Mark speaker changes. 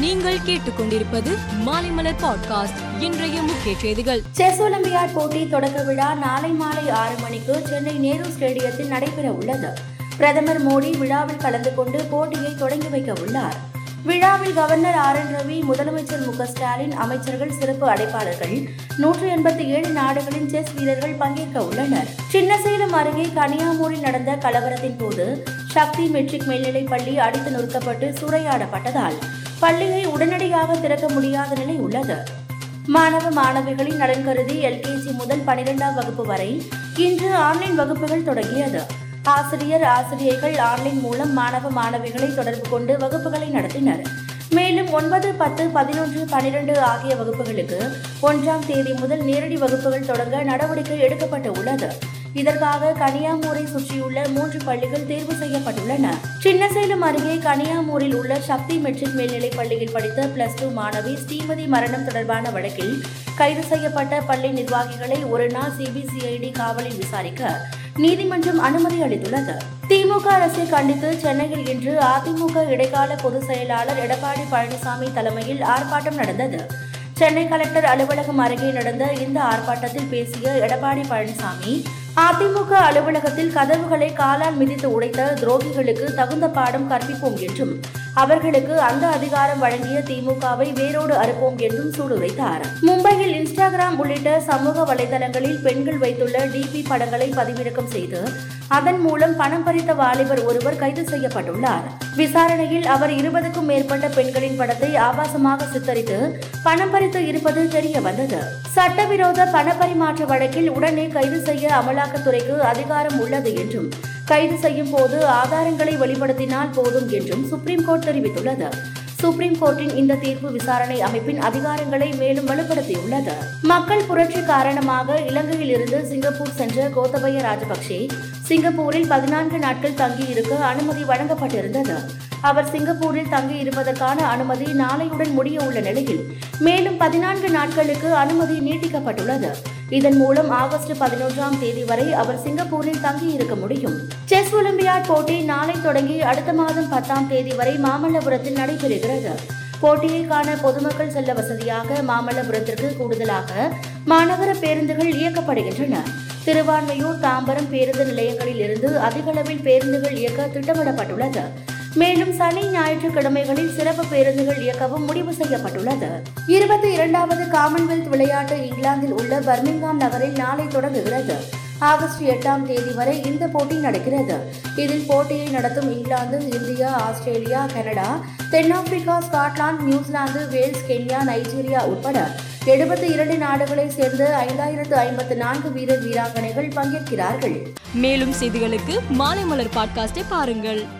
Speaker 1: நீங்கள் கேட்டுக்கொண்டிருப்பது மாலைமலர் பாட்காஸ்ட் இன்றைய முக்கிய செய்திகள்.
Speaker 2: செஸ் ஒலிம்பியாட் போட்டி தொடக்க விழா நாளை மாலை ஆறு மணிக்கு சென்னை நேரு ஸ்டேடியத்தில் நடைபெற உள்ளது. பிரதமர் மோடி விழாவில் கலந்து கொண்டு போட்டியை தொடங்கி வைக்க உள்ளார். விழாவில் கவர்னர் ஆர் என் ரவி முதலமைச்சர் மு ஸ்டாலின் அமைச்சர்கள் சிறப்பு அடைப்பாளர்கள் நூற்று எண்பத்தி ஏழு நாடுகளின் செஸ் வீரர்கள் பங்கேற்க உள்ளனர். சின்னசேலம் அருகே கனியாமூரில் நடந்த கலவரத்தின் போது சக்தி மெட்ரிக் மேல்நிலைப் பள்ளி அடித்து நொறுக்கப்பட்டு சூறையாடப்பட்டதால் பள்ளியை உடனடியாக திறக்க முடியாத நிலை உள்ளது. மாணவ மாணவிகளின் நலன் கருதி எல்கேஜி முதல் பனிரெண்டாம் வகுப்பு வரை இன்று ஆன்லைன் வகுப்புகள் தொடங்கியது. ஆசிரியர் ஆசிரியைகள் ஆன்லைன் மூலம் மாணவ மாணவிகளை தொடர்பு கொண்டு வகுப்புகளை நடத்தினர். மேலும் ஒன்பது பத்து பதினொன்று பனிரெண்டு ஆகிய வகுப்புகளுக்கு ஒன்றாம் தேதி முதல் நேரடி வகுப்புகள் தொடங்க நடவடிக்கை எடுக்கப்பட்டு உள்ளது. இதற்காக கனியாமூரை சுற்றியுள்ள மூன்று பள்ளிகள் தேர்வு செய்யப்பட்டுள்ளன. சின்னசேலம் அருகே கனியாமூரில் உள்ள சக்தி மெட்ரிக் மேல்நிலைப் பள்ளியில் படித்த பிளஸ் டூ மாணவி ஸ்ரீமதி மரணம் தொடர்பான வழக்கில் கைது செய்யப்பட்ட பள்ளி நிர்வாகிகளை ஒரு நாள் சிபிசிஐடி காவலில் விசாரிக்க நீதிமன்றம் அனுமதி அளித்துள்ளது. திமுக அரசை கண்டித்து சென்னையில் இன்று அதிமுக இடைக்கால பொதுச் செயலாளர் எடப்பாடி பழனிசாமி தலைமையில் ஆர்ப்பாட்டம் நடந்தது. சென்னை கலெக்டர் அலுவலகம் அருகே நடந்த இந்த ஆர்ப்பாட்டத்தில் பேசிய எடப்பாடி பழனிசாமி அதிமுக அலுவலகத்தில் கதவுகளை காலால் மிதித்து உடைத்த துரோகிகளுக்கு தகுந்த பாடம் கற்பிப்போம் என்றும் அவர்களுக்கு அந்த அதிகாரம் வழங்கிய திமுகவை வேரோடு அறுப்போம் என்றும் சூடுரைத்தார் மும்பையில் இன்ஸ்டாகிராம் உள்ளிட்ட சமூக வலைதளங்களில் பெண்கள் வைத்துள்ள டிபி படங்களை பதிவிறக்கம் செய்து அதன் மூலம் பணம் பறித்த வாலிபர் ஒருவர் கைது செய்யப்பட்டுள்ளார். விசாரணையில் அவர் இருபதுக்கும் மேற்பட்ட பெண்களின் படத்தை ஆபாசமாக சித்தரித்து பணம் பறித்து இருப்பது தெரிய வந்தது சட்டவிரோத பண பரிமாற்ற வழக்கில் உடனே கைது செய்ய அமலாக்கத்துறைக்கு அதிகாரம் உள்ளது என்றும் கைது செய்யும் போது ஆதாரங்களை வெளிப்படுத்தினால் போதும் என்றும் சுப்ரீம் கோர்ட் தெரிவித்துள்ளது. சுப்ரீம் கோர்ட்டின் இந்த தீர்ப்பு விசாரணை அமைப்பின் அதிகாரங்களை மேலும் வலுப்படுத்தியுள்ளது. மக்கள் புரட்சி காரணமாக இலங்கையில் இருந்து சிங்கப்பூர் சென்ற கோத்தபய ராஜபக்சே சிங்கப்பூரில் பதினான்கு நாட்கள் தங்கியிருக்க அனுமதி வழங்கப்பட்டிருந்தது. அவர் சிங்கப்பூரில் தங்கி இருப்பதற்கான அனுமதி நாளையுடன் முடிய உள்ள நிலையில் மேலும் பதினான்கு நாட்களுக்கு அனுமதி நீட்டிக்கப்பட்டுள்ளது. இதன் மூலம் ஆகஸ்ட் பதினொன்றாம் தேதி வரை அவர் சிங்கப்பூரில் தங்கியிருக்க முடியும். செஸ் ஒலிம்பியாட் போட்டி நாளை தொடங்கி அடுத்த மாதம் பத்தாம் தேதி வரை மாமல்லபுரத்தில் நடைபெறுகிறது. போட்டியை காண பொதுமக்கள் செல்ல வசதியாக மாமல்லபுரத்திற்கு கூடுதலாக மாநகர பேருந்துகள் இயக்கப்படுகின்றன. திருவான்மையூர் தாம்பரம் பேருந்து நிலையங்களில் இருந்து அதிகளவில் பேருந்துகள் இயக்க திட்டமிடப்பட்டுள்ளது. மேலும் சனி ஞாயிற்றுக்கிழமைகளில் சிறப்பு பேருந்துகள் இயக்கவும் முடிவு செய்யப்பட்டுள்ளது. இருபத்தி இரண்டாவது காமன்வெல்த் விளையாட்டு இங்கிலாந்தில் உள்ள பர்மிங்காம் நகரில் நாளை தொடங்குகிறது. ஆகஸ்ட் எட்டாம் தேதி வரை இந்த போட்டி நடக்கிறது. இதில் போட்டியை நடத்தும் இங்கிலாந்து இந்தியா ஆஸ்திரேலியா கனடா தென்னாப்பிரிக்கா Scotland New Zealand Wales Kenya Nigeria உட்பட எழுபத்தி இரண்டு நாடுகளை சேர்ந்த ஐந்தாயிரத்து ஐம்பத்து நான்கு வீரர் வீராங்கனைகள் பங்கேற்கிறார்கள்.
Speaker 1: மேலும் செய்திகளுக்கு மாலை மலர் பாட்காஸ்டை பாருங்கள்.